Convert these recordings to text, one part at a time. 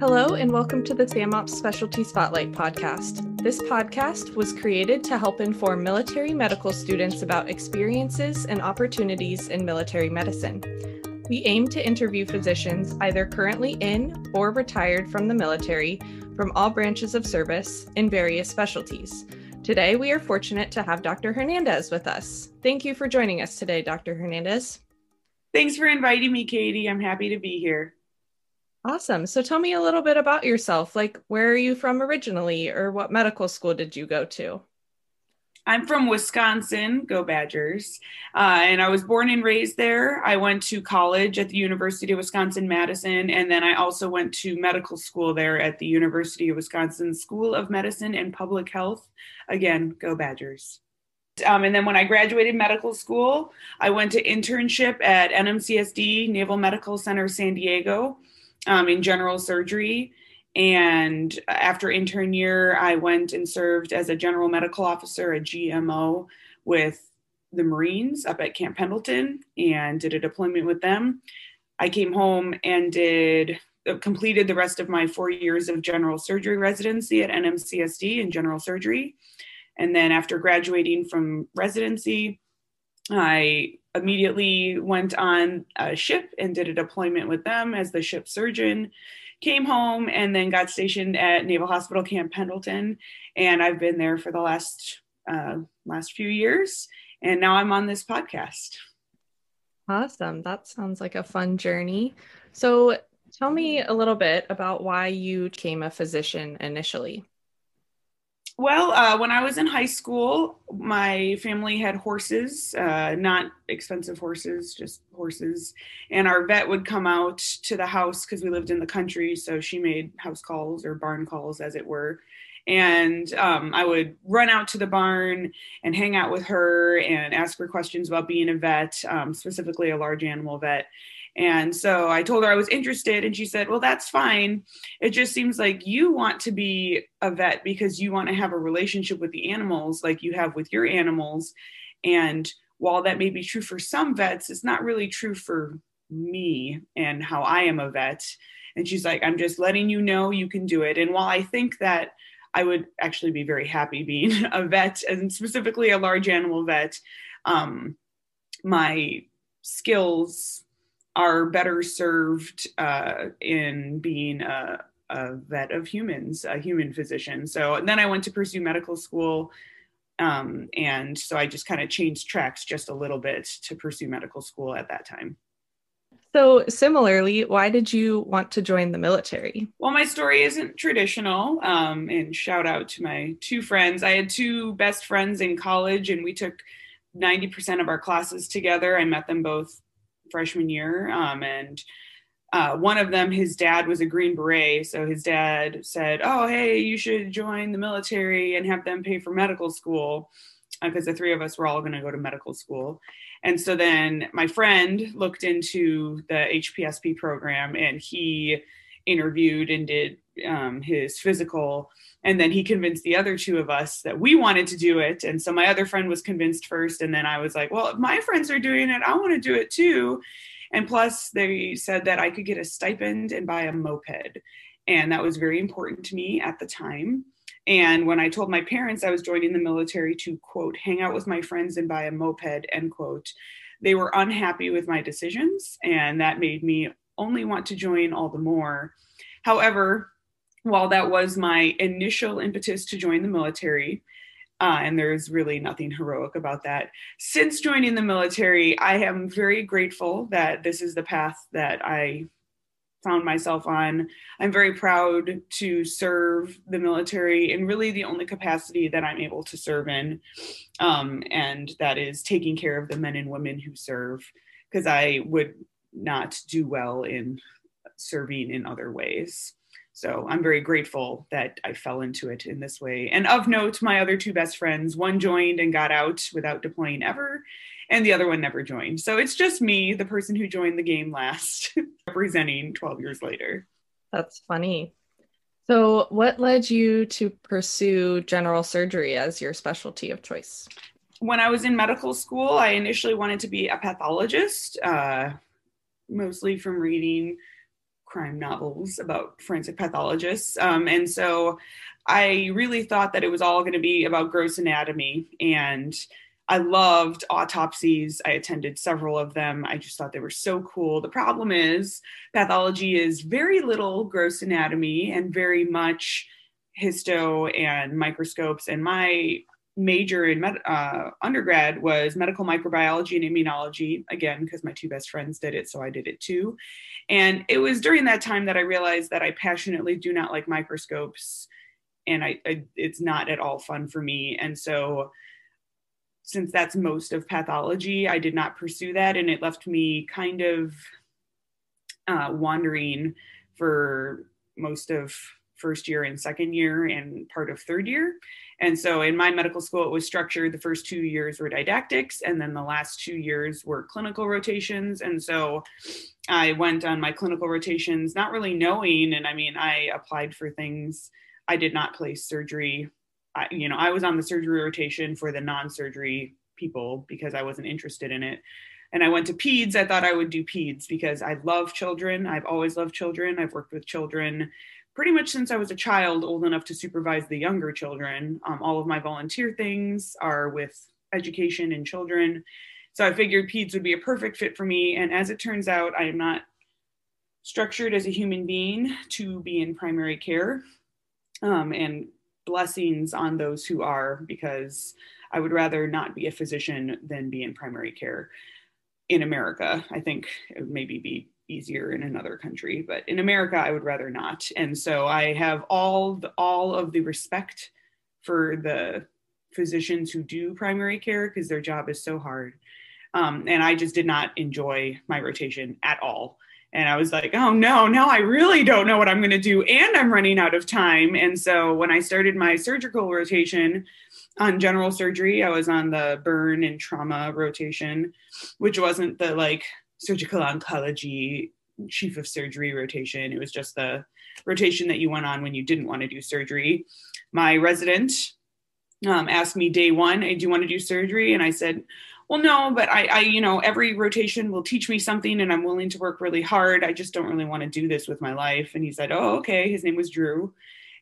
Hello, and welcome to the SAMOPS Specialty Spotlight podcast. This podcast was created to help inform military medical students about experiences and opportunities in military medicine. We aim to interview physicians either currently in or retired from the military from all branches of service in various specialties. Today, we are fortunate to have Dr. Hernandez with us. Thank you for joining us today, Dr. Hernandez. Thanks for inviting me, Katie. I'm happy to be here. Awesome. So tell me a little bit about yourself. Like, where are you from originally, or what medical school did you go to? I'm from Wisconsin, go Badgers. Uh, and I was born and raised there. I went to college at the University of Wisconsin Madison. And then I also went to medical school there at the University of Wisconsin School of Medicine and Public Health. Again, go Badgers. Um, and then when I graduated medical school, I went to internship at NMCSD Naval Medical Center San Diego um, in general surgery. And after intern year, I went and served as a general medical officer, a GMO, with the Marines up at Camp Pendleton and did a deployment with them. I came home and did uh, completed the rest of my four years of general surgery residency at NMCSD in general surgery. And then after graduating from residency, I immediately went on a ship and did a deployment with them as the ship surgeon came home and then got stationed at naval hospital camp pendleton. And i've been there for the last uh, last few years. And now i'm on this podcast. Awesome. That sounds like a fun journey. So tell me a little bit about why you became a physician initially well, uh, when I was in high school, my family had horses, uh, not expensive horses, just horses. And our vet would come out to the house because we lived in the country. So she made house calls or barn calls, as it were. And um, I would run out to the barn and hang out with her and ask her questions about being a vet, um, specifically a large animal vet. And so I told her I was interested, and she said, Well, that's fine. It just seems like you want to be a vet because you want to have a relationship with the animals like you have with your animals. And while that may be true for some vets, it's not really true for me and how I am a vet. And she's like, I'm just letting you know you can do it. And while I think that I would actually be very happy being a vet and specifically a large animal vet, um, my skills are better served uh, in being a, a, vet of humans, a human physician. So then I went to pursue medical school. Um, and so I just kind of changed tracks just a little bit to pursue medical school at that time. So, similarly, why did you want to join the military? Well, my story isn't traditional. Um, and shout out to my two friends. I had two best friends in college, and we took 90% of our classes together. I met them both freshman year. Um, and uh, one of them, his dad was a Green Beret. So his dad said, Oh, hey, you should join the military and have them pay for medical school. Because uh, the three of us were all going to go to medical school. And so then my friend looked into the HPSP program and he interviewed and did um, his physical and then he convinced the other two of us that we wanted to do it. And so my other friend was convinced first. And then i was like well if my friends are doing it i want to do it too. And plus they said that i could get a stipend and buy a moped. And that was very important to me at the time. And when i told my parents i was joining the military to quote hang out with my friends and buy a moped end quote they were unhappy with my decisions. And that made me only want to join all the more. However while that was my initial impetus to join the military, uh, and there's really nothing heroic about that. Since joining the military, I am very grateful that this is the path that I found myself on. I'm very proud to serve the military in really the only capacity that I'm able to serve in, um, and that is taking care of the men and women who serve, because I would not do well in serving in other ways. So I'm very grateful that I fell into it in this way. And of note, my other two best friends, one joined and got out without deploying ever, and the other one never joined. So it's just me, the person who joined the game last, representing 12 years later. That's funny. So, what led you to pursue general surgery as your specialty of choice? When I was in medical school, I initially wanted to be a pathologist, uh, mostly from reading crime novels about forensic pathologists. Um, and so I really thought that it was all going to be about gross anatomy. And I loved autopsies. I attended several of them. I just thought they were so cool. The problem is, pathology is very little gross anatomy and very much histo and microscopes. And my major in med- uh, undergrad was medical microbiology and immunology, again, because my two best friends did it, so I did it too. And it was during that time that I realized that I passionately do not like microscopes and I, I it's not at all fun for me. And so since that's most of pathology, I did not pursue that and it left me kind of uh, wandering for most of first year and second year and part of third year. And so in my medical school, it was structured. The first two years were didactics, and then the last two years were clinical rotations. And so I went on my clinical rotations, not really knowing. And I mean, I applied for things. I did not place surgery. I, you know, I was on the surgery rotation for the non surgery people because I wasn't interested in it. And I went to peds. I thought I would do peds because I love children. I've always loved children. I've worked with children pretty much since I was a child, old enough to supervise the younger children. Um, all of my volunteer things are with education and children. So I figured PEDS would be a perfect fit for me. And as it turns out, I am not structured as a human being to be in primary care. Um, and blessings on those who are, because I would rather not be a physician than be in primary care in America. I think it would maybe be easier in another country but in america i would rather not. And so i have all the, all of the respect for the physicians who do primary care because their job is so hard. Um, and i just did not enjoy my rotation at all. And i was like oh no now i really don't know what i'm going to do and i'm running out of time. And so when i started my surgical rotation on general surgery i was on the burn and trauma rotation which wasn't the like surgical oncology chief of surgery rotation. It was just the rotation that you went on when you didn't want to do surgery. My resident um, asked me day one, hey, do you want to do surgery? And I said, well, no, but I, I, you know, every rotation will teach me something and I'm willing to work really hard. I just don't really want to do this with my life. And he said, oh, okay. His name was Drew.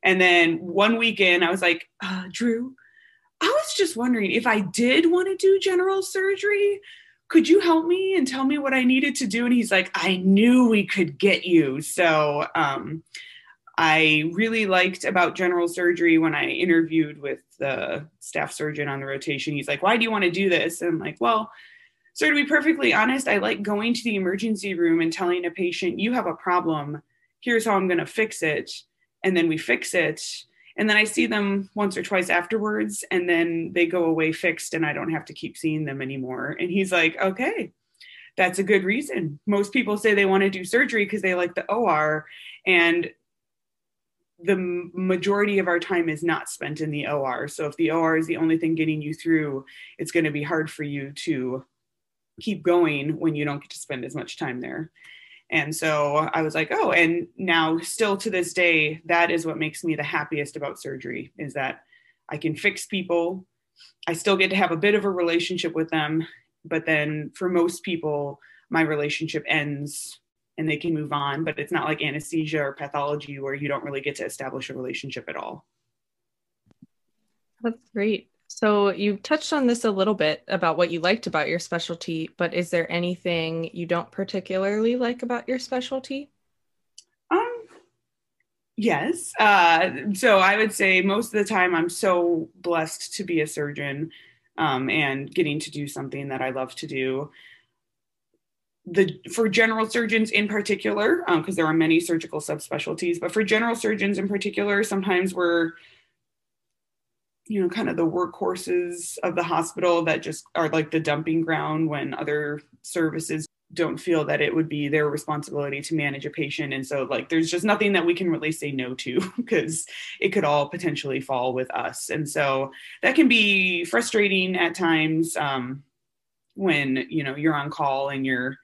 And then one weekend, I was like, uh, Drew, I was just wondering if I did want to do general surgery, could you help me and tell me what I needed to do? And he's like, I knew we could get you. So um, I really liked about general surgery when I interviewed with the staff surgeon on the rotation. He's like, Why do you want to do this? And I'm like, Well, sir, to be perfectly honest, I like going to the emergency room and telling a patient, You have a problem. Here's how I'm going to fix it. And then we fix it and then I see them once or twice afterwards, and then they go away fixed, and I don't have to keep seeing them anymore. And he's like, okay, that's a good reason. Most people say they want to do surgery because they like the OR, and the majority of our time is not spent in the OR. So if the OR is the only thing getting you through, it's going to be hard for you to keep going when you don't get to spend as much time there. And so I was like, oh, and now still to this day, that is what makes me the happiest about surgery is that I can fix people. I still get to have a bit of a relationship with them. But then for most people, my relationship ends and they can move on. But it's not like anesthesia or pathology where you don't really get to establish a relationship at all. That's great. So you touched on this a little bit about what you liked about your specialty, but is there anything you don't particularly like about your specialty? Um, yes. Uh, so I would say most of the time I'm so blessed to be a surgeon um, and getting to do something that I love to do. The for general surgeons in particular, because um, there are many surgical subspecialties, but for general surgeons in particular, sometimes we're you know, kind of the workhorses of the hospital that just are like the dumping ground when other services don't feel that it would be their responsibility to manage a patient. And so, like, there's just nothing that we can really say no to because it could all potentially fall with us. And so that can be frustrating at times um, when, you know, you're on call and you're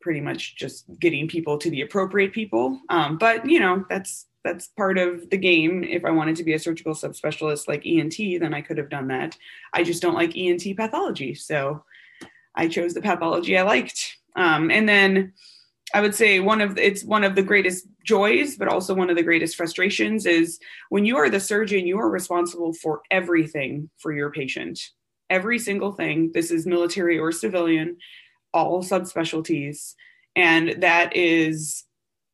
pretty much just getting people to the appropriate people. Um, but, you know, that's that's part of the game. If I wanted to be a surgical subspecialist like ENT, then I could have done that. I just don't like ENT pathology. So I chose the pathology I liked. Um, and then I would say one of it's one of the greatest joys, but also one of the greatest frustrations is when you are the surgeon, you are responsible for everything for your patient. Every single thing. This is military or civilian, all subspecialties. And that is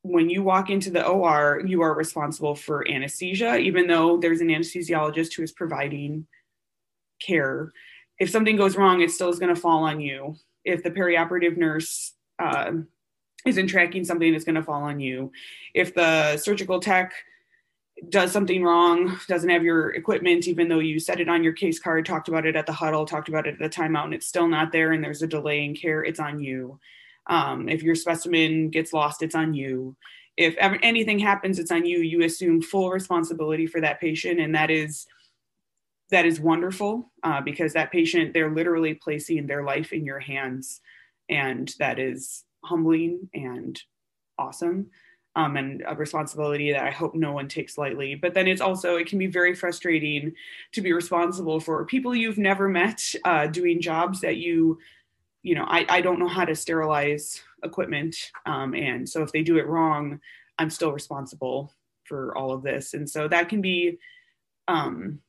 when you walk into the OR, you are responsible for anesthesia, even though there's an anesthesiologist who is providing care. If something goes wrong, it still is going to fall on you. If the perioperative nurse uh, isn't tracking something, it's going to fall on you. If the surgical tech does something wrong, doesn't have your equipment, even though you set it on your case card, talked about it at the huddle, talked about it at the timeout, and it's still not there, and there's a delay in care, it's on you. Um, if your specimen gets lost, it's on you. If ever, anything happens, it's on you. You assume full responsibility for that patient, and that is that is wonderful uh, because that patient they're literally placing their life in your hands, and that is humbling and awesome. Um, and a responsibility that I hope no one takes lightly. But then it's also, it can be very frustrating to be responsible for people you've never met uh, doing jobs that you you know, I, I don't know how to sterilize equipment. Um, and so if they do it wrong, I'm still responsible for all of this. And so that can be um,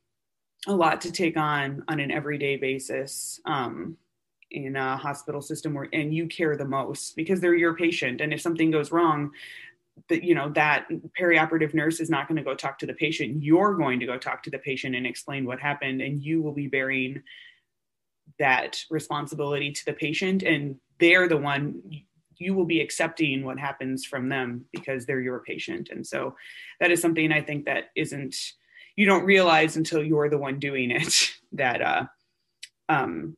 a lot to take on on an everyday basis um, in a hospital system where, and you care the most because they're your patient. And if something goes wrong, that you know that perioperative nurse is not going to go talk to the patient you're going to go talk to the patient and explain what happened and you will be bearing that responsibility to the patient and they're the one you will be accepting what happens from them because they're your patient. And so that is something i think that isn't you don't realize until you're the one doing it that uh um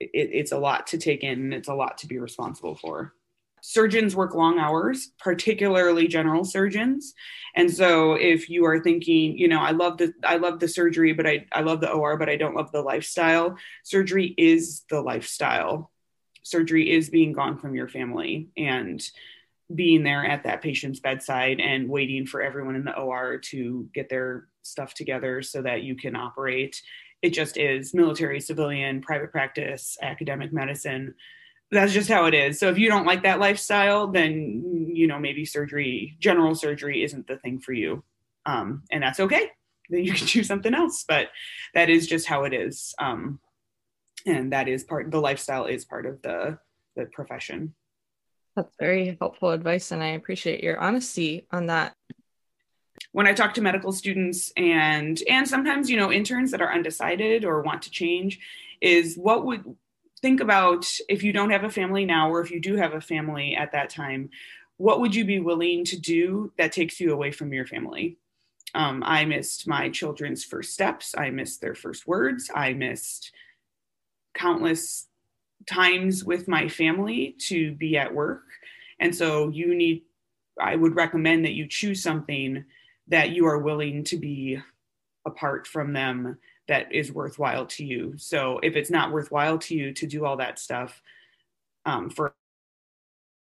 it, it's a lot to take in and it's a lot to be responsible for surgeons work long hours particularly general surgeons. And so if you are thinking you know i love the i love the surgery but i i love the or but i don't love the lifestyle surgery is the lifestyle. Surgery is being gone from your family and being there at that patient's bedside and waiting for everyone in the or to get their stuff together so that you can operate. It just is military civilian private practice academic medicine that's just how it is. So if you don't like that lifestyle, then you know maybe surgery, general surgery, isn't the thing for you, um, and that's okay. Then you can choose something else. But that is just how it is, um, and that is part. The lifestyle is part of the the profession. That's very helpful advice, and I appreciate your honesty on that. When I talk to medical students and and sometimes you know interns that are undecided or want to change, is what would think about if you don't have a family now or if you do have a family at that time what would you be willing to do that takes you away from your family? Um, i missed my children's first steps. I missed their first words. I missed countless times with my family to be at work. And so you need i would recommend that you choose something that you are willing to be apart from them that is worthwhile to you. So if it's not worthwhile to you to do all that stuff um, for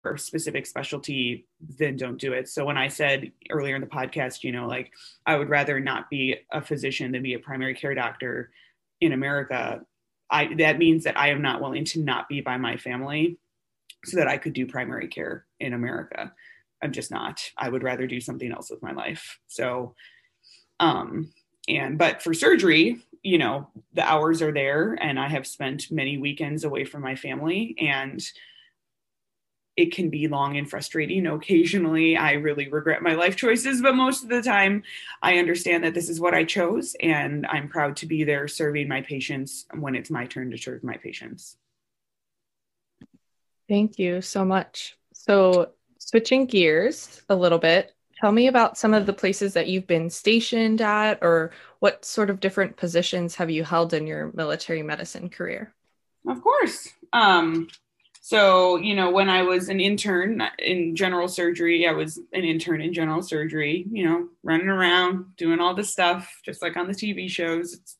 a specific specialty, then don't do it. So when I said earlier in the podcast, you know, like I would rather not be a physician than be a primary care doctor in America, I that means that I am not willing to not be by my family so that I could do primary care in America. I'm just not. I would rather do something else with my life. So um and but for surgery you know the hours are there and i have spent many weekends away from my family and it can be long and frustrating. Occasionally i really regret my life choices but most of the time i understand that this is what i chose and i'm proud to be there serving my patients when it's my turn to serve my patients. Thank you so much. So switching gears a little bit Tell me about some of the places that you've been stationed at, or what sort of different positions have you held in your military medicine career? Of course. Um, so, you know, when I was an intern in general surgery, I was an intern in general surgery, you know, running around doing all this stuff, just like on the TV shows. It's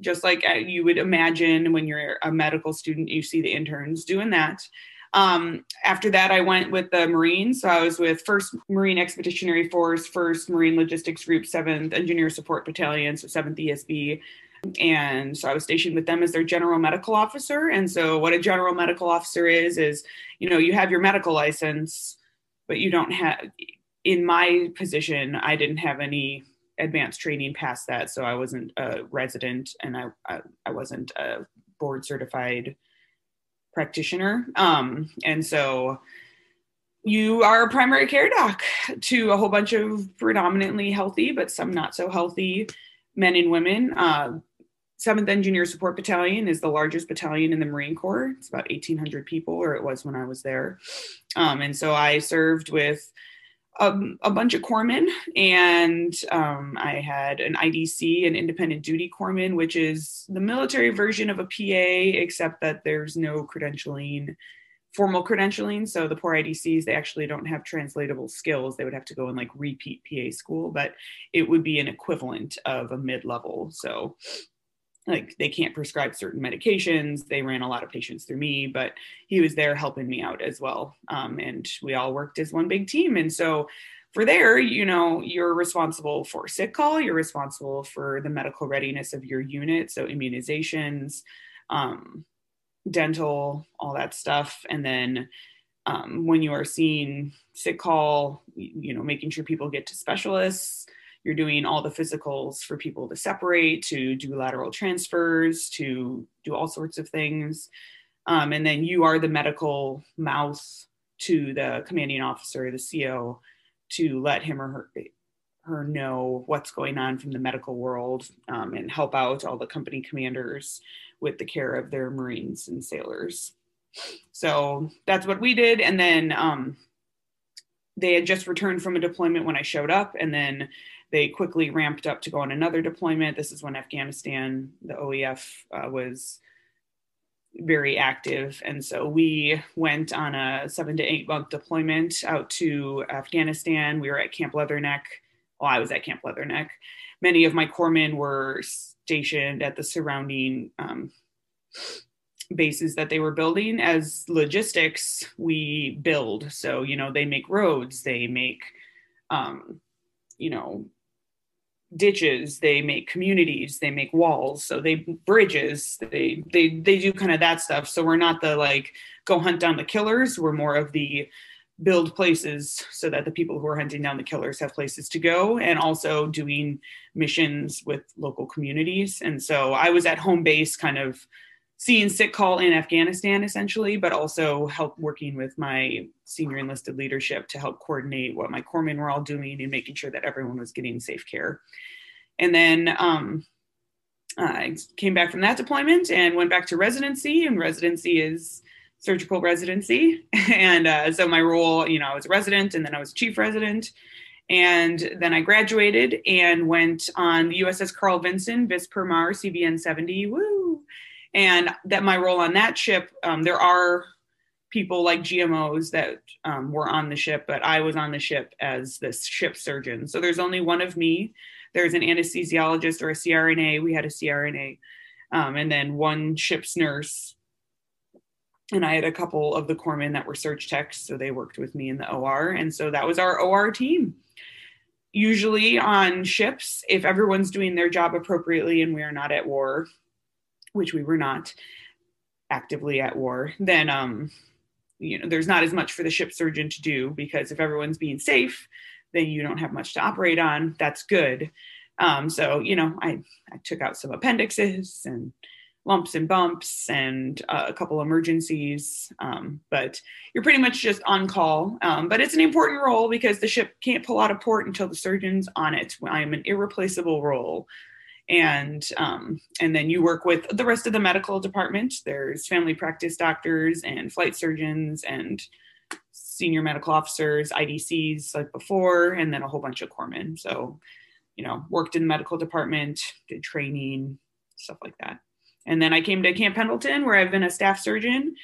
just like uh, you would imagine when you're a medical student, you see the interns doing that. Um, after that, I went with the Marines. So I was with 1st Marine Expeditionary Force, 1st Marine Logistics Group, 7th Engineer Support Battalion, so 7th ESB. And so I was stationed with them as their general medical officer. And so, what a general medical officer is, is, you know, you have your medical license, but you don't have, in my position, I didn't have any advanced training past that. So I wasn't a resident and I, I, I wasn't a board certified practitioner. Um, and so you are a primary care doc to a whole bunch of predominantly healthy, but some not so healthy men and women. Uh, 7th Engineer Support Battalion is the largest battalion in the Marine Corps. It's about 1,800 people, or it was when I was there. Um, and so I served with a, a bunch of corpsmen, and um, I had an IDC, an independent duty corpsman, which is the military version of a PA, except that there's no credentialing, formal credentialing. So the poor IDCs, they actually don't have translatable skills. They would have to go and like repeat PA school, but it would be an equivalent of a mid level. So like they can't prescribe certain medications. They ran a lot of patients through me, but he was there helping me out as well. Um, and we all worked as one big team. And so for there, you know, you're responsible for sick call, you're responsible for the medical readiness of your unit. So immunizations, um, dental, all that stuff. And then um, when you are seeing sick call, you know, making sure people get to specialists, you're doing all the physicals for people to separate, to do lateral transfers, to do all sorts of things. Um, and then you are the medical mouth to the commanding officer, the CO, to let him or her, her know what's going on from the medical world um, and help out all the company commanders with the care of their Marines and sailors. So that's what we did. And then um, they had just returned from a deployment when I showed up. And then they quickly ramped up to go on another deployment. This is when Afghanistan, the OEF, uh, was very active. And so we went on a seven to eight month deployment out to Afghanistan. We were at Camp Leatherneck. Well, I was at Camp Leatherneck. Many of my corpsmen were stationed at the surrounding um, bases that they were building. As logistics, we build. So, you know, they make roads, they make, um, you know, ditches they make communities they make walls so they bridges they they they do kind of that stuff. So we're not the like go hunt down the killers we're more of the build places so that the people who are hunting down the killers have places to go and also doing missions with local communities. And so i was at home base kind of seeing sick call in Afghanistan essentially, but also help working with my senior enlisted leadership to help coordinate what my corpsmen were all doing and making sure that everyone was getting safe care. And then um, I came back from that deployment and went back to residency, and residency is surgical residency. and uh, so my role, you know, I was a resident and then I was chief resident. And then I graduated and went on the USS Carl Vinson, Vis per Mar CVN 70. Woo! And that my role on that ship um, there are people like gmos that um, were on the ship but i was on the ship as the ship surgeon. So there's only one of me. There's an anesthesiologist or a crna we had a crna um, and then one ship's nurse. And i had a couple of the corpsmen that were surg techs so they worked with me in the or and so that was our or team. Usually on ships if everyone's doing their job appropriately and we are not at war which we were not actively at war, then um, you know there's not as much for the ship surgeon to do because if everyone's being safe, then you don't have much to operate on. That's good. Um, so you know, I I took out some appendixes and lumps and bumps and uh, a couple emergencies. Um, but you're pretty much just on call. Um, but it's an important role because the ship can't pull out of port until the surgeon's on it. I am an irreplaceable role and um, and then you work with the rest of the medical department. There's family practice doctors and flight surgeons and senior medical officers idcs like before and then a whole bunch of corpsmen. So you know worked in the medical department did training stuff like that. And then i came to camp pendleton where i've been a staff surgeon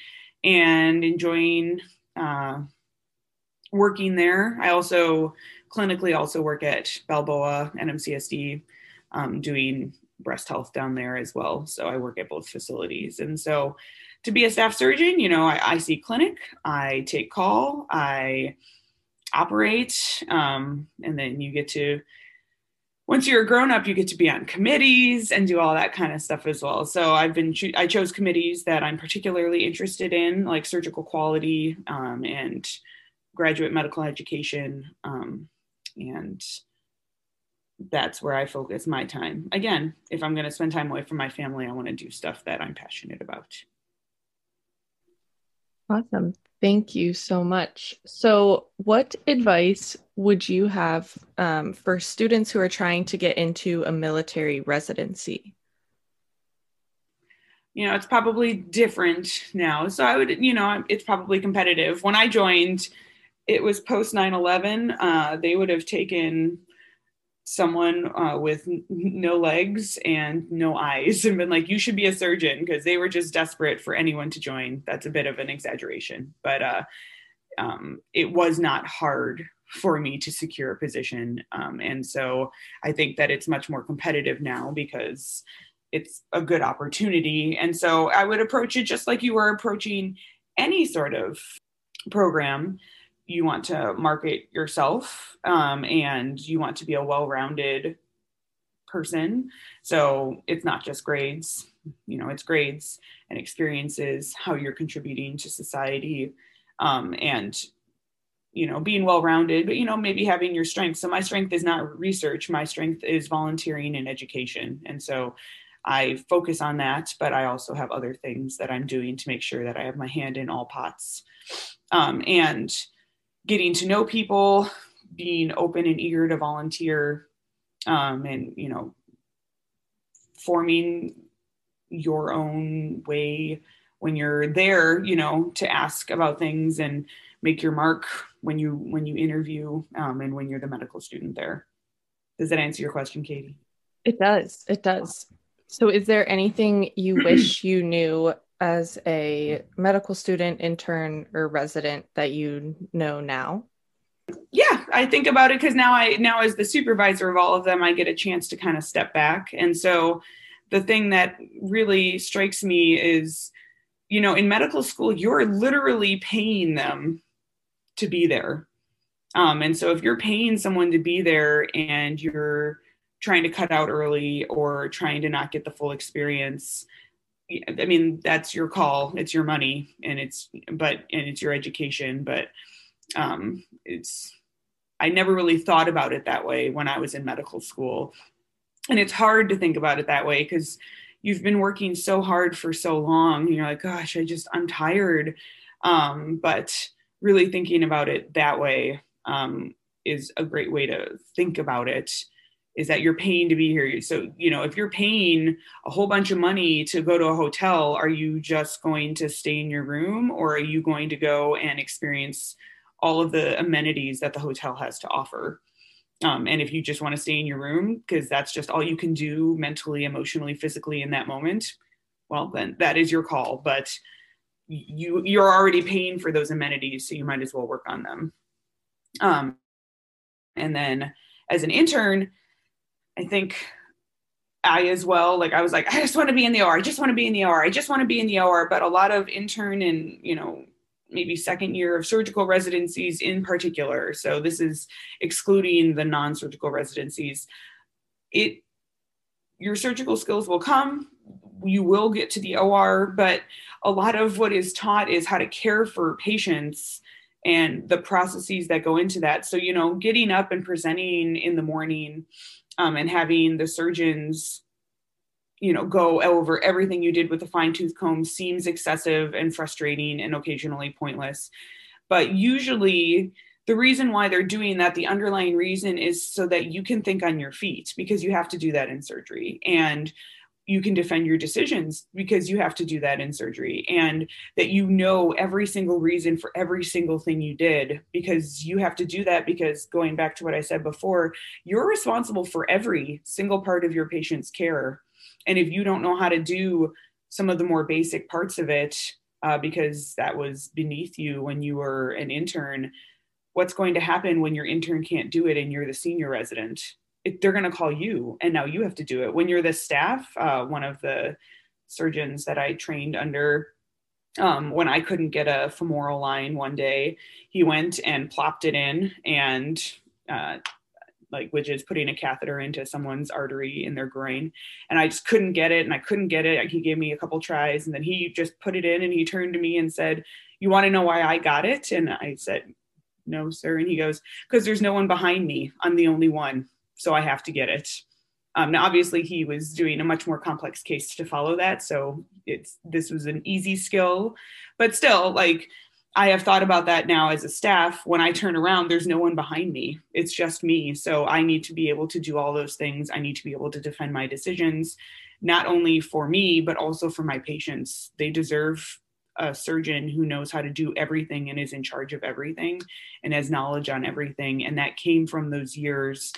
and enjoying uh, working there. I also clinically also work at balboa nmcsd um, doing breast health down there as well. So I work at both facilities. And so to be a staff surgeon, you know, I, I see clinic, I take call, I operate, um, and then you get to once you're a grown up, you get to be on committees and do all that kind of stuff as well. So I've been I chose committees that I'm particularly interested in, like surgical quality um, and graduate medical education, um, and that's where I focus my time. Again, if I'm going to spend time away from my family, I want to do stuff that I'm passionate about. Awesome. Thank you so much. So, what advice would you have um, for students who are trying to get into a military residency? You know, it's probably different now. So, I would, you know, it's probably competitive. When I joined, it was post 9 11. Uh, they would have taken someone uh, with no legs and no eyes and been like, you should be a surgeon because they were just desperate for anyone to join. That's a bit of an exaggeration, but uh, um, it was not hard for me to secure a position. Um, and so I think that it's much more competitive now because it's a good opportunity. And so I would approach it just like you were approaching any sort of program you want to market yourself um, and you want to be a well-rounded person. So it's not just grades. You know it's grades and experiences how you're contributing to society um, and you know being well-rounded but you know maybe having your strength. So my strength is not research. My strength is volunteering and education. And so i focus on that but i also have other things that i'm doing to make sure that i have my hand in all pots. Um, and getting to know people, being open and eager to volunteer, um, and you know, forming your own way when you're there, you know, to ask about things and make your mark when you when you interview um, and when you're the medical student there. Does that answer your question, Katie? It does. It does. So, is there anything you wish you knew as a medical student, intern, or resident that you know now? Yeah, I think about it because now I now as the supervisor of all of them, I get a chance to kind of step back. And so the thing that really strikes me is, you know, in medical school, you're literally paying them to be there. Um, and so if you're paying someone to be there and you're trying to cut out early or trying to not get the full experience, I mean, that's your call. It's your money, and it's but and it's your education. But um, it's I never really thought about it that way when I was in medical school, and it's hard to think about it that way because you've been working so hard for so long. And You're like, gosh, I just I'm tired. Um, but really thinking about it that way um, is a great way to think about it is that you're paying to be here. So, you know, if you're paying a whole bunch of money to go to a hotel, are you just going to stay in your room or are you going to go and experience all of the amenities that the hotel has to offer? Um, and if you just want to stay in your room because that's just all you can do mentally, emotionally, physically in that moment, well, then that is your call. But you you're already paying for those amenities, so you might as well work on them. Um, and then as an intern, I think I as well, like I was like, I just want to be in the OR. I just want to be in the OR. I just want to be in the OR. But a lot of intern and, you know, maybe second year of surgical residencies in particular. So this is excluding the non-surgical residencies. It your surgical skills will come. You will get to the OR, but a lot of what is taught is how to care for patients and the processes that go into that. So, you know, getting up and presenting in the morning um, and having the surgeons you know go over everything you did with a fine tooth comb seems excessive and frustrating and occasionally pointless. But usually the reason why they're doing that the underlying reason is so that you can think on your feet because you have to do that in surgery. And you can defend your decisions because you have to do that in surgery and that you know every single reason for every single thing you did because you have to do that because going back to what I said before, you're responsible for every single part of your patient's care. And if you don't know how to do some of the more basic parts of it, uh, because that was beneath you when you were an intern, what's going to happen when your intern can't do it and you're the senior resident? It, they're going to call you and now you have to do it. When you're the staff uh, one of the surgeons that i trained under um, when i couldn't get a femoral line one day he went and plopped it in and uh, like which is putting a catheter into someone's artery in their groin. And i just couldn't get it and i couldn't get it. He gave me a couple tries and then he just put it in and he turned to me and said you want to know why i got it? And i said no sir. And he goes because there's no one behind me. I'm the only one so i have to get it um, now obviously he was doing a much more complex case to follow that so it's this was an easy skill but still like I have thought about that now as a staff. When I turn around, there's no one behind me. It's just me. So I need to be able to do all those things. I need to be able to defend my decisions, not only for me, but also for my patients. They deserve a surgeon who knows how to do everything and is in charge of everything and has knowledge on everything. And that came from those years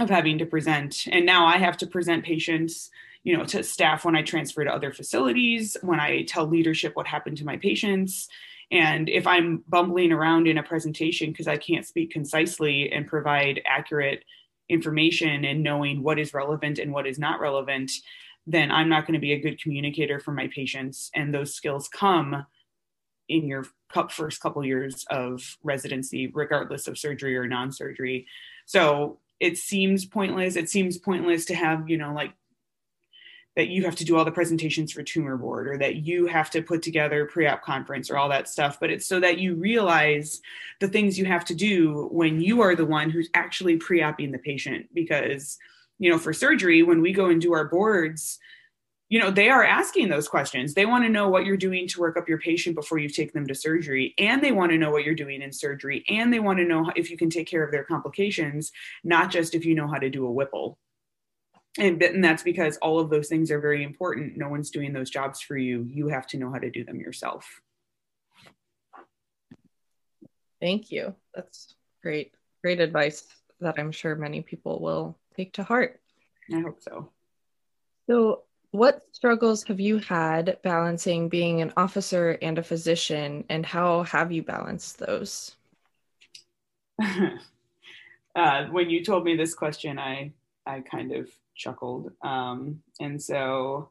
of having to present. And now I have to present patients you know to staff when i transfer to other facilities when i tell leadership what happened to my patients and if I'm bumbling around in a presentation because I can't speak concisely and provide accurate information and knowing what is relevant and what is not relevant, then I'm not going to be a good communicator for my patients. And those skills come in your first couple years of residency, regardless of surgery or non surgery. So it seems pointless. It seems pointless to have, you know, like that you have to do all the presentations for tumor board or that you have to put together pre-op conference or all that stuff but it's so that you realize the things you have to do when you are the one who's actually pre-oping the patient because you know for surgery when we go and do our boards you know they are asking those questions. They want to know what you're doing to work up your patient before you take them to surgery and they want to know what you're doing in surgery and they want to know if you can take care of their complications not just if you know how to do a whipple. And, and that's because all of those things are very important. No one's doing those jobs for you. You have to know how to do them yourself. Thank you. That's great great advice that i'm sure many people will take to heart. I hope so. So what struggles have you had balancing being an officer and a physician and how have you balanced those uh, when you told me this question i i kind of chuckled. Um, and so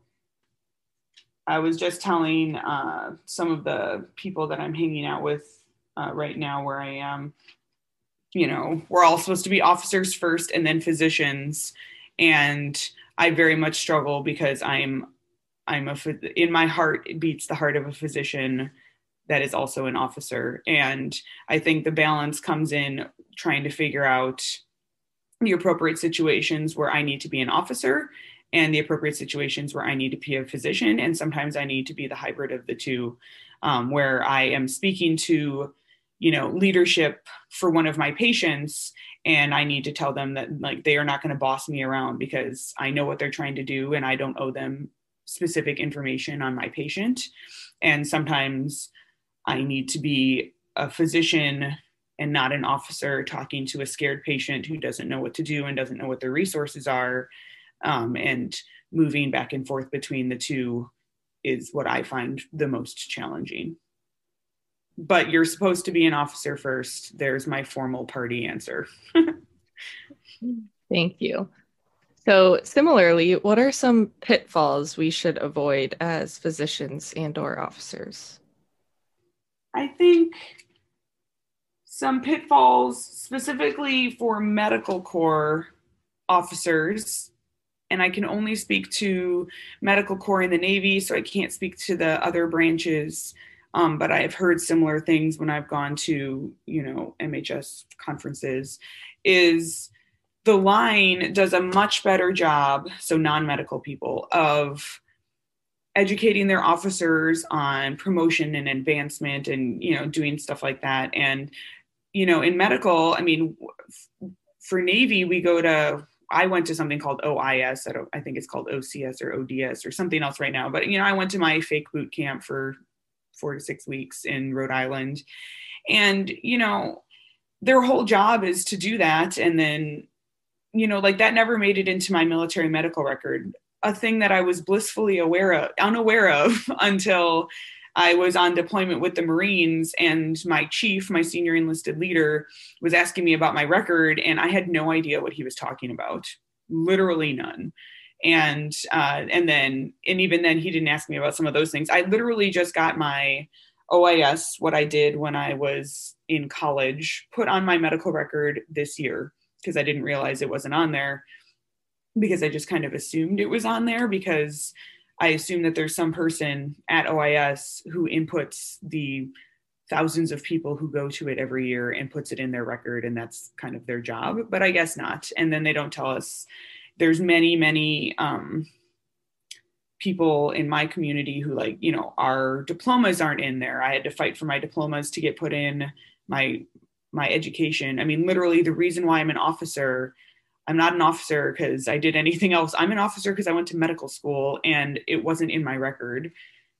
I was just telling uh, some of the people that I'm hanging out with uh, right now where I am, you know, we're all supposed to be officers first and then physicians. And I very much struggle because I'm, I'm a, in my heart, it beats the heart of a physician that is also an officer. And I think the balance comes in trying to figure out the appropriate situations where I need to be an officer and the appropriate situations where I need to be a physician. And sometimes I need to be the hybrid of the two, um, where I am speaking to, you know, leadership for one of my patients. And I need to tell them that like they are not going to boss me around because I know what they're trying to do and I don't owe them specific information on my patient. And sometimes I need to be a physician and not an officer talking to a scared patient who doesn't know what to do and doesn't know what their resources are. Um, and moving back and forth between the two is what I find the most challenging. But you're supposed to be an officer first. There's my formal party answer. Thank you. So similarly, what are some pitfalls we should avoid as physicians and or officers? I think some pitfalls specifically for medical corps officers and I can only speak to medical corps in the Navy, so I can't speak to the other branches. Um, but I've heard similar things when I've gone to, you know, MHS conferences. Is the line does a much better job, so non-medical people, of educating their officers on promotion and advancement, and you know, doing stuff like that, and you know, in medical, I mean, for Navy, we go to, I went to something called OIS. I, don't, I think it's called OCS or ODS or something else right now. But, you know, I went to my fake boot camp for four to six weeks in Rhode Island. And, you know, their whole job is to do that. And then, you know, like that never made it into my military medical record. A thing that I was blissfully aware of, unaware of until I was on deployment with the Marines, and my chief, my senior enlisted leader, was asking me about my record, and I had no idea what he was talking about. Literally none. And uh, and then and even then he didn't ask me about some of those things. I literally just got my OIS, what I did when I was in college, put on my medical record this year. because I didn't realize it wasn't on there because I just kind of assumed it was on there because I assume that there's some person at OIS who inputs the thousands of people who go to it every year and puts it in their record and that's kind of their job but i guess not and then they don't tell us there's many many um, people in my community who like you know our diplomas aren't in there. I had to fight for my diplomas to get put in my my education. I mean literally the reason why i'm an officer i'm not an officer because i did anything else. I'm an officer because i went to medical school and it wasn't in my record.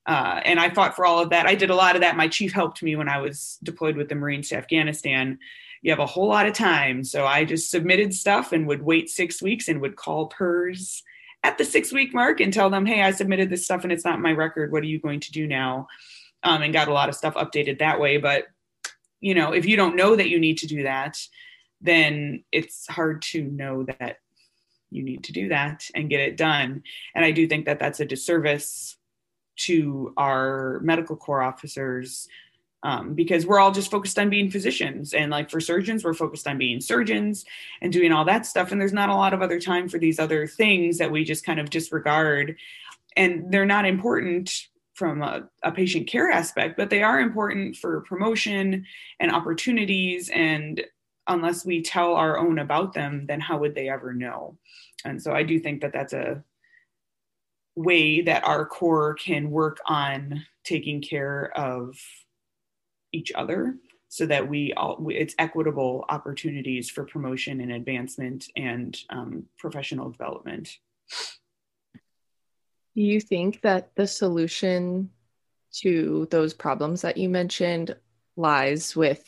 Uh, and i fought for all of that. I did a lot of that. My chief helped me when i was deployed with the marines to afghanistan you have a whole lot of time so i just submitted stuff and would wait six weeks and would call pers at the six week mark and tell them, hey, I submitted this stuff and it's not my record. What are you going to do now? Um, and got a lot of stuff updated that way. But, you know, if you don't know that you need to do that, then it's hard to know that you need to do that and get it done. And I do think that that's a disservice to our medical corps officers um, because we're all just focused on being physicians. And like for surgeons we're focused on being surgeons and doing all that stuff. And there's not a lot of other time for these other things that we just kind of disregard. And they're not important from a, a patient care aspect but they are important for promotion and opportunities. And unless we tell our own about them then how would they ever know? And so i do think that that's a way that our core can work on taking care of each other so that we all it's equitable opportunities for promotion and advancement and um, professional development. Do you think that the solution to those problems that you mentioned lies with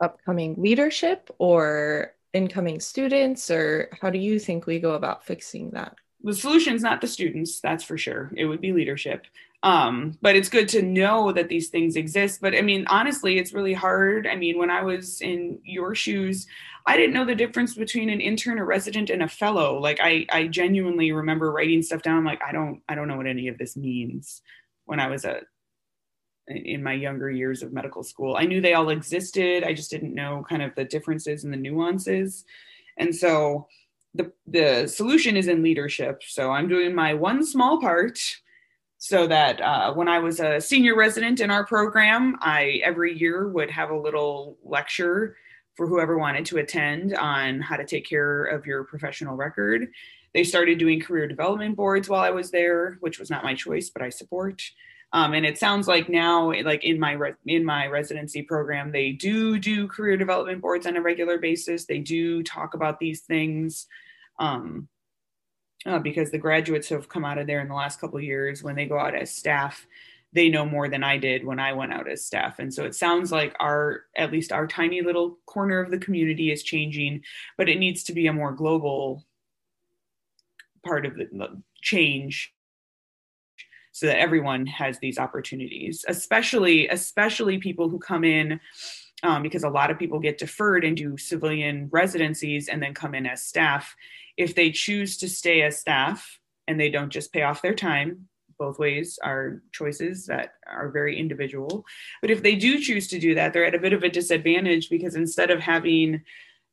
upcoming leadership or incoming students or how do you think we go about fixing that? The solution is not the students that's for sure. It would be leadership um but it's good to know that these things exist. But i mean honestly it's really hard. I mean when i was in your shoes i didn't know the difference between an intern a resident and a fellow. Like i i genuinely remember writing stuff down. Like i don't i don't know what any of this means when i was a in my younger years of medical school. I knew they all existed. I just didn't know kind of the differences and the nuances. And so the the solution is in leadership. So i'm doing my one small part so that uh, when I was a senior resident in our program, I every year would have a little lecture for whoever wanted to attend on how to take care of your professional record. They started doing career development boards while I was there, which was not my choice, but I support. Um, and it sounds like now, like in my re- in my residency program, they do do career development boards on a regular basis. They do talk about these things. Um, uh, because the graduates who have come out of there in the last couple years when they go out as staff they know more than i did when i went out as staff. And so it sounds like our at least our tiny little corner of the community is changing but it needs to be a more global part of the change so that everyone has these opportunities especially especially people who come in um, because a lot of people get deferred and do civilian residencies and then come in as staff if they choose to stay as staff and they don't just pay off their time, both ways are choices that are very individual. But if they do choose to do that, they're at a bit of a disadvantage because instead of having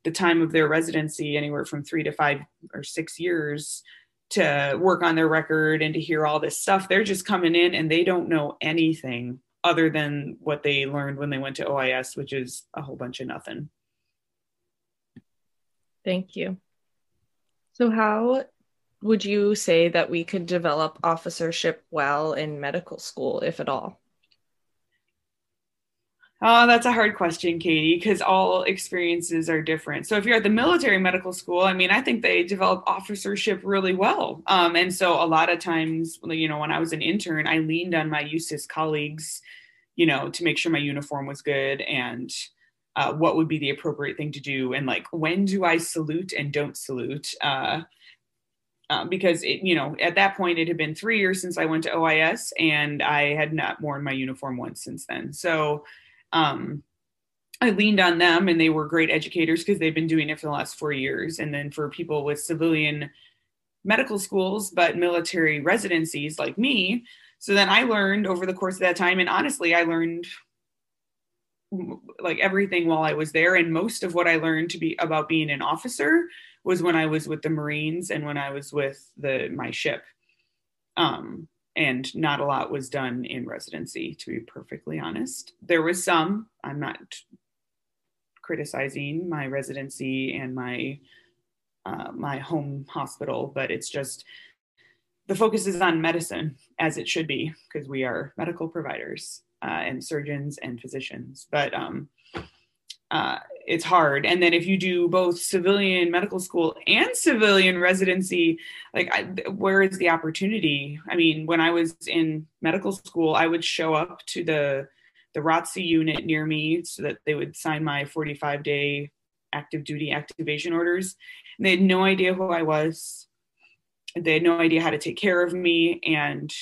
the time of their residency anywhere from three to five or six years to work on their record and to hear all this stuff, they're just coming in and they don't know anything other than what they learned when they went to OIS, which is a whole bunch of nothing. Thank you. So, how would you say that we could develop officership well in medical school, if at all? Oh, that's a hard question, Katie, because all experiences are different. So, if you're at the military medical school, I mean, I think they develop officership really well. Um, and so, a lot of times, you know, when I was an intern, I leaned on my USUHS colleagues, you know, to make sure my uniform was good and uh, what would be the appropriate thing to do and like when do i salute and don't salute uh, uh, because it, you know at that point it had been three years since i went to ois and i had not worn my uniform once since then so um, i leaned on them and they were great educators because they've been doing it for the last four years and then for people with civilian medical schools but military residencies like me so then i learned over the course of that time and honestly i learned like everything while I was there. And most of what I learned to be about being an officer was when I was with the Marines and when I was with the my ship. Um, and not a lot was done in residency, to be perfectly honest. There was some. I'm not criticizing my residency and my uh, my home hospital, but it's just the focus is on medicine as it should be because we are medical providers uh, and surgeons and physicians. But um, uh, it's hard. And then if you do both civilian medical school and civilian residency, like I, where is the opportunity? I mean, when I was in medical school, I would show up to the the ROTC unit near me so that they would sign my 45 day active duty activation orders. And they had no idea who I was. They had no idea how to take care of me. And,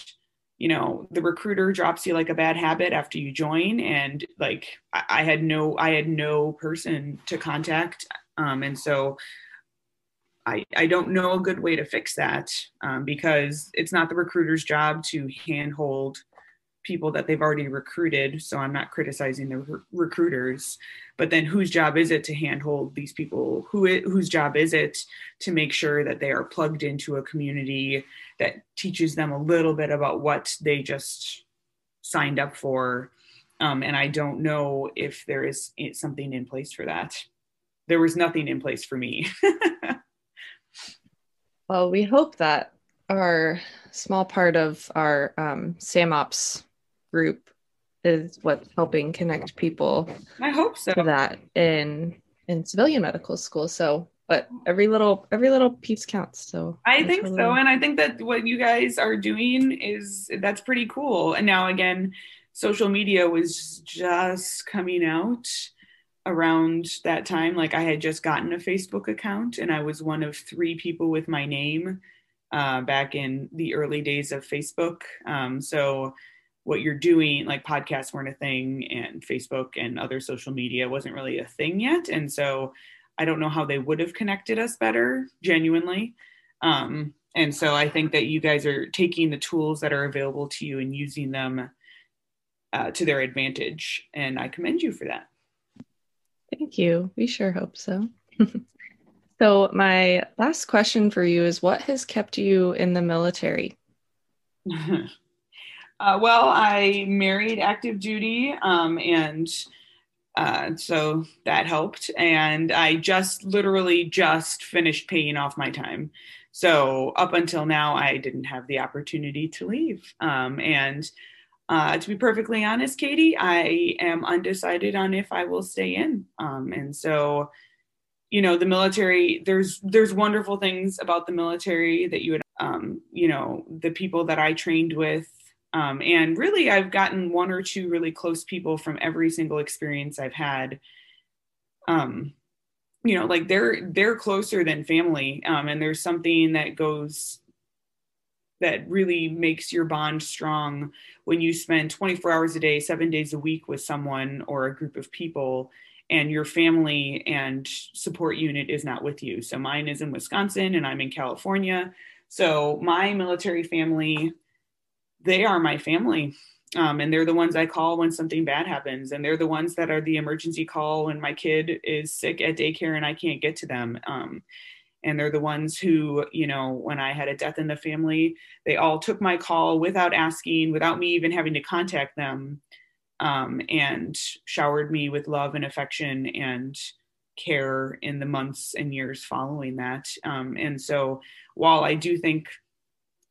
you know, the recruiter drops you like a bad habit after you join. And like I, I had no, I had no person to contact. Um, and so I, I don't know a good way to fix that um, because it's not the recruiter's job to handhold people that they've already recruited. So I'm not criticizing the re- recruiters, but then whose job is it to handhold these people? Who it, whose job is it to make sure that they are plugged into a community that teaches them a little bit about what they just signed up for? Um, and I don't know if there is something in place for that. There was nothing in place for me. well, we hope that our small part of our um, SAMOPS group is what's helping connect people. I hope so. To that in in civilian medical school. So, but every little every little piece counts. So I think really... so, and I think that what you guys are doing is that's pretty cool. And now again, social media was just coming out around that time. Like I had just gotten a Facebook account, and I was one of three people with my name uh, back in the early days of Facebook. Um, so what you're doing like podcasts weren't a thing and facebook and other social media wasn't really a thing yet. And so i don't know how they would have connected us better genuinely. Um, and so i think that you guys are taking the tools that are available to you and using them uh, to their advantage. And i commend you for that. Thank you. We sure hope so. So my last question for you is what has kept you in the military Uh, well, I married active duty, um, and uh, so that helped. And I just literally just finished paying off my time. So up until now, I didn't have the opportunity to leave. Um, and uh, to be perfectly honest, Katie, I am undecided on if I will stay in. Um, and so, you know, the military. There's there's wonderful things about the military that you would, um, you know, the people that I trained with um, and really, I've gotten one or two really close people from every single experience I've had. Um, you know, like they're they're closer than family, um, and there's something that goes that really makes your bond strong when you spend 24 hours a day, seven days a week with someone or a group of people, and your family and support unit is not with you. So mine is in Wisconsin, and I'm in California. So my military family they are my family. Um, and they're the ones I call when something bad happens. And they're the ones that are the emergency call when my kid is sick at daycare and I can't get to them. Um, and they're the ones who, you know, when I had a death in the family, they all took my call without asking, without me even having to contact them, um, and showered me with love and affection and care in the months and years following that. Um, and so while I do think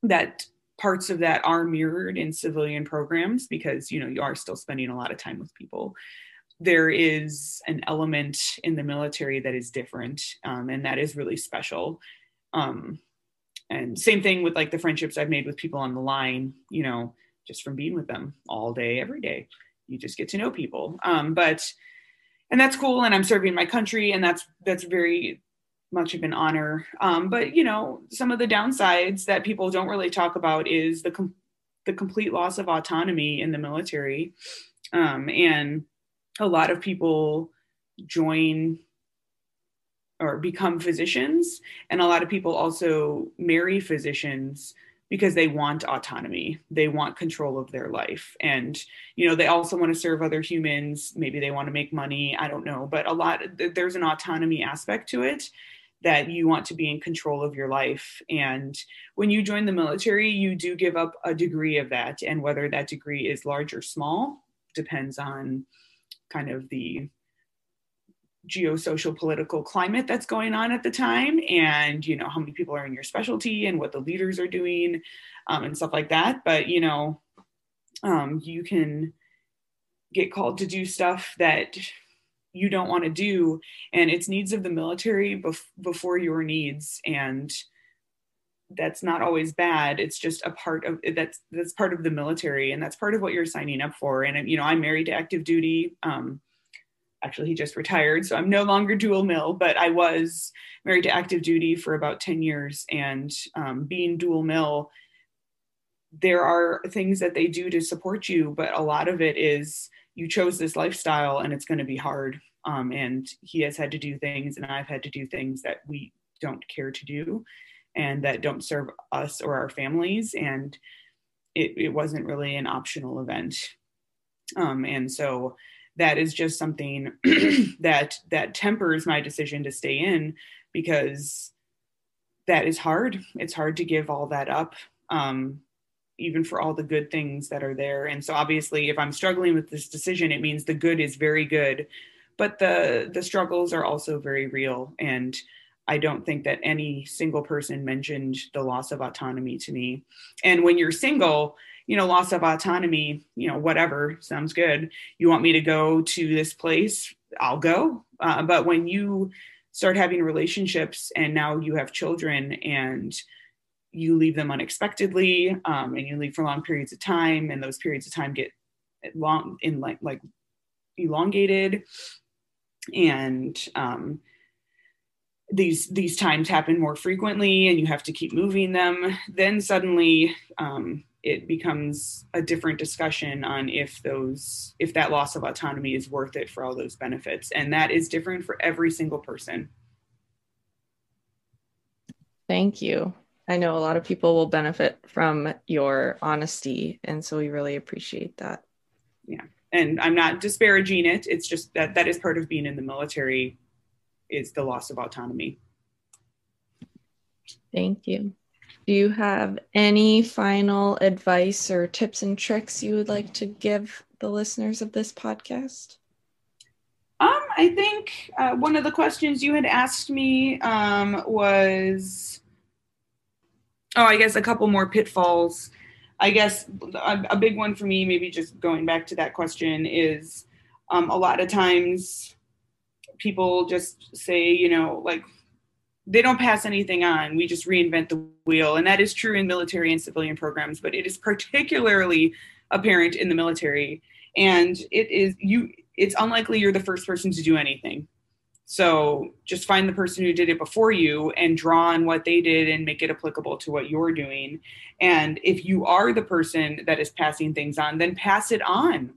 that parts of that are mirrored in civilian programs because you know you are still spending a lot of time with people. There is an element in the military that is different um, and that is really special. Um, and same thing with like the friendships i've made with people on the line you know just from being with them all day every day. You just get to know people. Um, but and that's cool and i'm serving my country and that's that's very much of an honor. Um, but you know, some of the downsides that people don't really talk about is the com- the complete loss of autonomy in the military, um, and a lot of people join or become physicians, and a lot of people also marry physicians because they want autonomy. They want control of their life. And you know they also want to serve other humans. Maybe they want to make money. I don't know. But a lot there's an autonomy aspect to it that you want to be in control of your life. And when you join the military you do give up a degree of that. And whether that degree is large or small depends on kind of the geosocial political climate that's going on at the time and you know how many people are in your specialty and what the leaders are doing um, and stuff like that. But you know um, you can get called to do stuff that you don't want to do and it's needs of the military bef- before your needs and that's not always bad. It's just a part of that's that's part of the military and that's part of what you're signing up for. And you know i'm married to active duty um, actually he just retired so i'm no longer dual mill but i was married to active duty for about 10 years and um, being dual mill there are things that they do to support you but a lot of it is you chose this lifestyle and it's going to be hard um, and he has had to do things and i've had to do things that we don't care to do and that don't serve us or our families and it, it wasn't really an optional event. Um, and so that is just something that that tempers my decision to stay in because that is hard. It's hard to give all that up. Um, even for all the good things that are there and so obviously if i'm struggling with this decision it means the good is very good but the the struggles are also very real and I don't think that any single person mentioned the loss of autonomy to me. And when you're single, you know, loss of autonomy, you know, whatever sounds good. You want me to go to this place, I'll go. Uh, but when you start having relationships and now you have children and you leave them unexpectedly um, and you leave for long periods of time and those periods of time get long in like like elongated. And um, these these times happen more frequently and you have to keep moving them. Then suddenly um, it becomes a different discussion on if those if that loss of autonomy is worth it for all those benefits. And that is different for every single person. Thank you i know a lot of people will benefit from your honesty and so we really appreciate that yeah and i'm not disparaging it it's just that that is part of being in the military is the loss of autonomy. Thank you. Do you have any final advice or tips and tricks you would like to give the listeners of this podcast? Um, I think uh, one of the questions you had asked me um, was, oh, I guess a couple more pitfalls. I guess a, a big one for me, maybe just going back to that question, is um, a lot of times people just say, you know, like they don't pass anything on. We just reinvent the wheel. And that is true in military and civilian programs, but it is particularly apparent in the military. And it is you it's unlikely you're the first person to do anything. So just find the person who did it before you and draw on what they did and make it applicable to what you're doing. And if you are the person that is passing things on, then pass it on.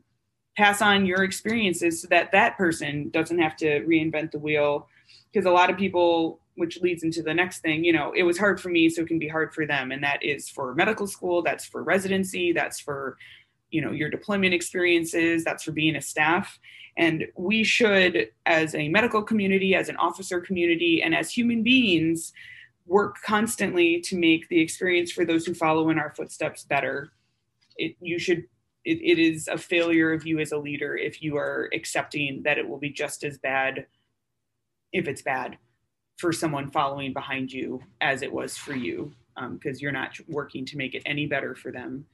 Pass on your experiences so that that person doesn't have to reinvent the wheel. Because a lot of people which leads into the next thing you know it was hard for me so it can be hard for them. And that is for medical school that's for residency that's for you know your deployment experiences that's for being a staff. And we should as a medical community as an officer community and as human beings work constantly to make the experience for those who follow in our footsteps better. It, you should it, it is a failure of you as a leader if you are accepting that it will be just as bad if it's bad for someone following behind you as it was for you because um, you're not working to make it any better for them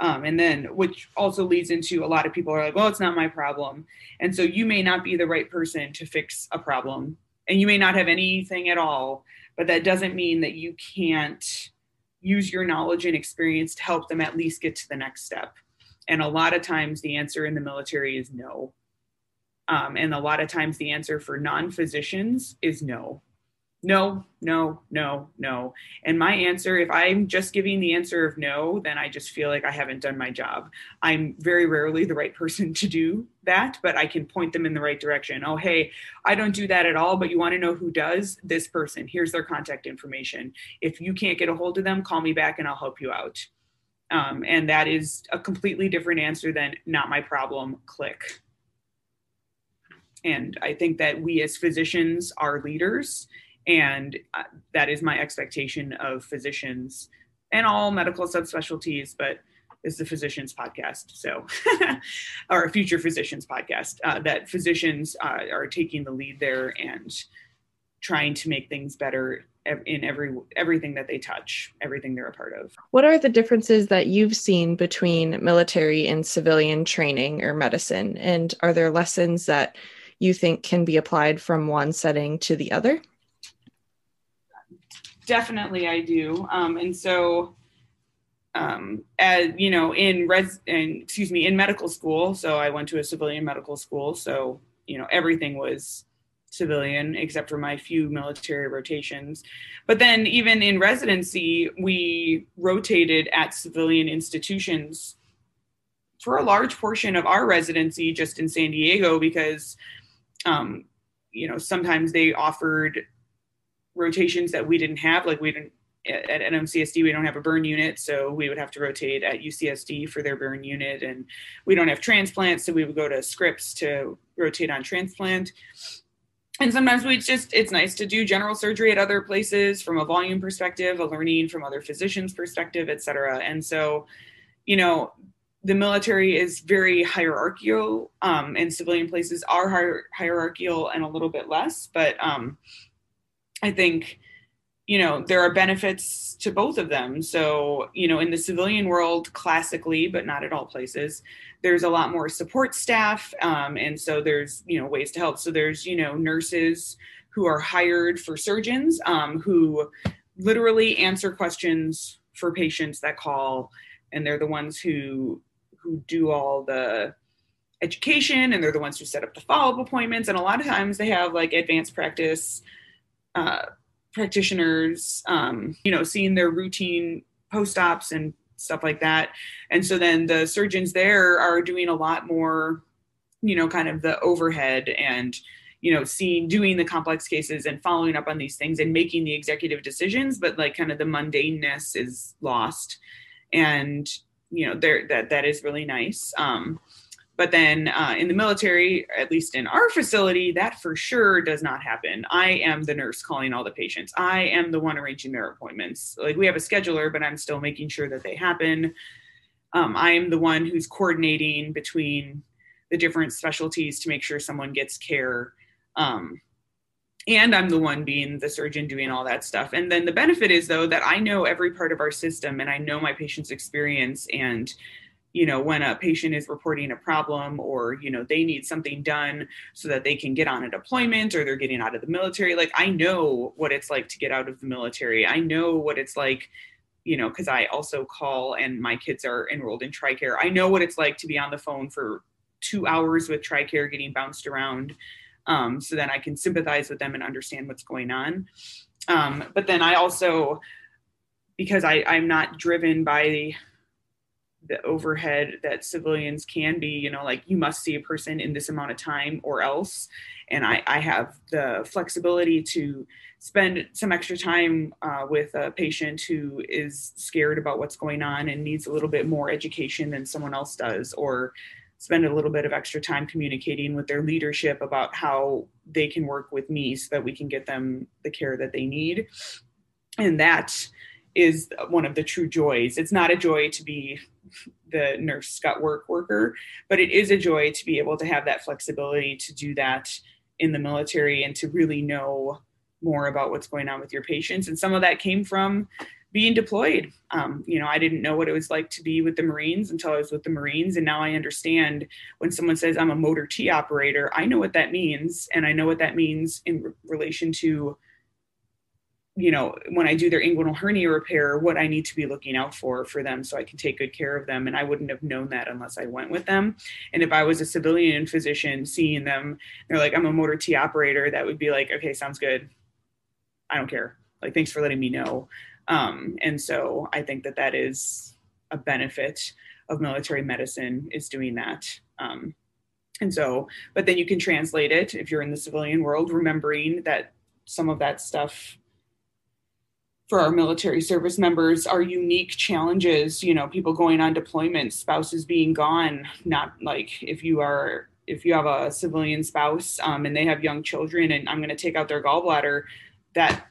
um, and then which also leads into a lot of people are like well it's not my problem and so you may not be the right person to fix a problem and you may not have anything at all but that doesn't mean that you can't use your knowledge and experience to help them at least get to the next step and a lot of times the answer in the military is no. Um, and a lot of times the answer for non physicians is no. No, no, no, no. And my answer, if I'm just giving the answer of no, then I just feel like I haven't done my job. I'm very rarely the right person to do that, but I can point them in the right direction. Oh, hey, I don't do that at all, but you want to know who does? This person. Here's their contact information. If you can't get a hold of them, call me back and I'll help you out. Um, and that is a completely different answer than not my problem, click. And I think that we as physicians are leaders and uh, that is my expectation of physicians and all medical subspecialties, but is the physicians podcast. So, or a future physicians podcast, uh, that physicians uh, are taking the lead there and trying to make things better in every everything that they touch, everything they're a part of. What are the differences that you've seen between military and civilian training or medicine? And are there lessons that you think can be applied from one setting to the other? Definitely I do. Um, and so, um, as you know, in res, and excuse me, in medical school. So I went to a civilian medical school. So you know, everything was civilian except for my few military rotations. But then, even in residency, we rotated at civilian institutions for a large portion of our residency just in San Diego because, um, you know, sometimes they offered rotations that we didn't have. Like we didn't at NMCSD, we don't have a burn unit, so we would have to rotate at UCSD for their burn unit, and we don't have transplants, so we would go to Scripps to rotate on transplant. And sometimes we just, it's nice to do general surgery at other places from a volume perspective, a learning from other physicians' perspective, et cetera. And so, you know, the military is very hierarchical, um, and civilian places are hier- hierarchical and a little bit less, but um, I think, you know, there are benefits to both of them. So, you know, in the civilian world, classically, but not at all places, there's a lot more support staff. Um, and so there's, you know, ways to help. So there's, you know, nurses who are hired for surgeons um, who literally answer questions for patients that call. And they're the ones who who do all the education and they're the ones who set up the follow-up appointments and a lot of times they have like advanced practice uh, practitioners, um, you know, seeing their routine post ops and stuff like that. And so then the surgeons there are doing a lot more, you know, kind of the overhead and, you know, seeing, doing the complex cases and following up on these things and making the executive decisions, but like kind of the mundaneness is lost. And, you know, there that that is really nice. Um, but then uh, in the military, at least in our facility, that for sure does not happen. I am the nurse calling all the patients. I am the one arranging their appointments. Like we have a scheduler, but I'm still making sure that they happen. Um, I am the one who's coordinating between the different specialties to make sure someone gets care. Um, and I'm the one being the surgeon doing all that stuff. And then the benefit is, though, that I know every part of our system and I know my patient's experience and you know when a patient is reporting a problem or you know they need something done so that they can get on a deployment or they're getting out of the military like i know what it's like to get out of the military. I know what it's like you know because i also call and my kids are enrolled in tricare. I know what it's like to be on the phone for two hours with tricare getting bounced around um, so then i can sympathize with them and understand what's going on. Um, but then i also because I, i'm not driven by the overhead that civilians can be you know like you must see a person in this amount of time or else. And i, I have the flexibility to spend some extra time uh, with a patient who is scared about what's going on and needs a little bit more education than someone else does or spend a little bit of extra time communicating with their leadership about how they can work with me so that we can get them the care that they need. And that is one of the true joys. It's not a joy to be the nurse scut work worker, but it is a joy to be able to have that flexibility to do that in the military and to really know more about what's going on with your patients. And some of that came from being deployed. Um, you know, I didn't know what it was like to be with the Marines until I was with the Marines. And now I understand when someone says I'm a motor T operator, I know what that means. And I know what that means in re- relation to you know, when I do their inguinal hernia repair, what I need to be looking out for for them so I can take good care of them. And I wouldn't have known that unless I went with them. And if I was a civilian physician seeing them, they're like, I'm a motor T operator, that would be like, okay, sounds good. I don't care. Like, thanks for letting me know. Um, and so I think that that is a benefit of military medicine is doing that. Um, and so, but then you can translate it if you're in the civilian world, remembering that some of that stuff for our military service members are unique challenges you know people going on deployment spouses being gone not like if you are if you have a civilian spouse um, and they have young children and i'm going to take out their gallbladder that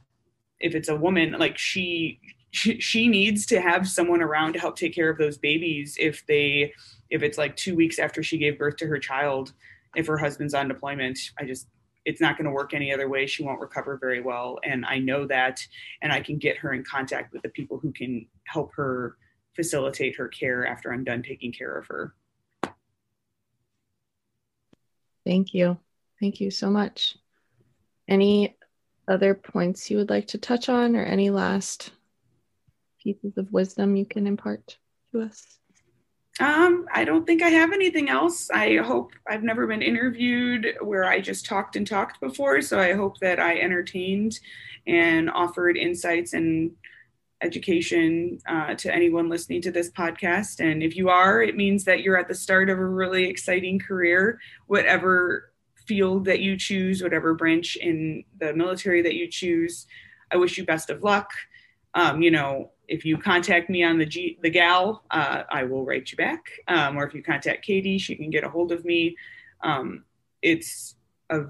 if it's a woman like she she needs to have someone around to help take care of those babies if they if it's like two weeks after she gave birth to her child if her husband's on deployment. I just it's not going to work any other way. She won't recover very well. And I know that, and I can get her in contact with the people who can help her facilitate her care after I'm done taking care of her. Thank you. Thank you so much. Any other points you would like to touch on, or any last pieces of wisdom you can impart to us? Um, I don't think I have anything else. I hope I've never been interviewed where I just talked and talked before. So I hope that I entertained and offered insights and education uh, to anyone listening to this podcast. And if you are, it means that you're at the start of a really exciting career, whatever field that you choose, whatever branch in the military that you choose. I wish you best of luck. Um, you know, if you contact me on the G, the gal, uh, I will write you back. Um, or if you contact Katie, she can get a hold of me. Um, it's a,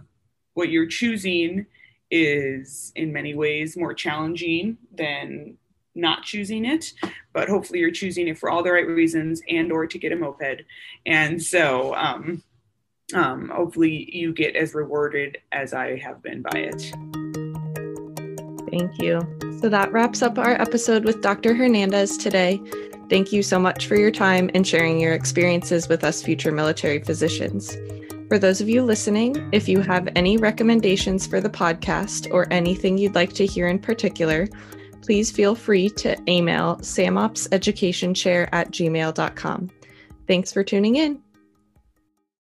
what you're choosing is in many ways more challenging than not choosing it but hopefully you're choosing it for all the right reasons and or to get a moped and so um, um, hopefully you get as rewarded as i have been by it thank you so that wraps up our episode with Dr. Hernandez today. Thank you so much for your time and sharing your experiences with us future military physicians. For those of you listening, if you have any recommendations for the podcast or anything you'd like to hear in particular, please feel free to email samopseducationchair at gmail.com. Thanks for tuning in.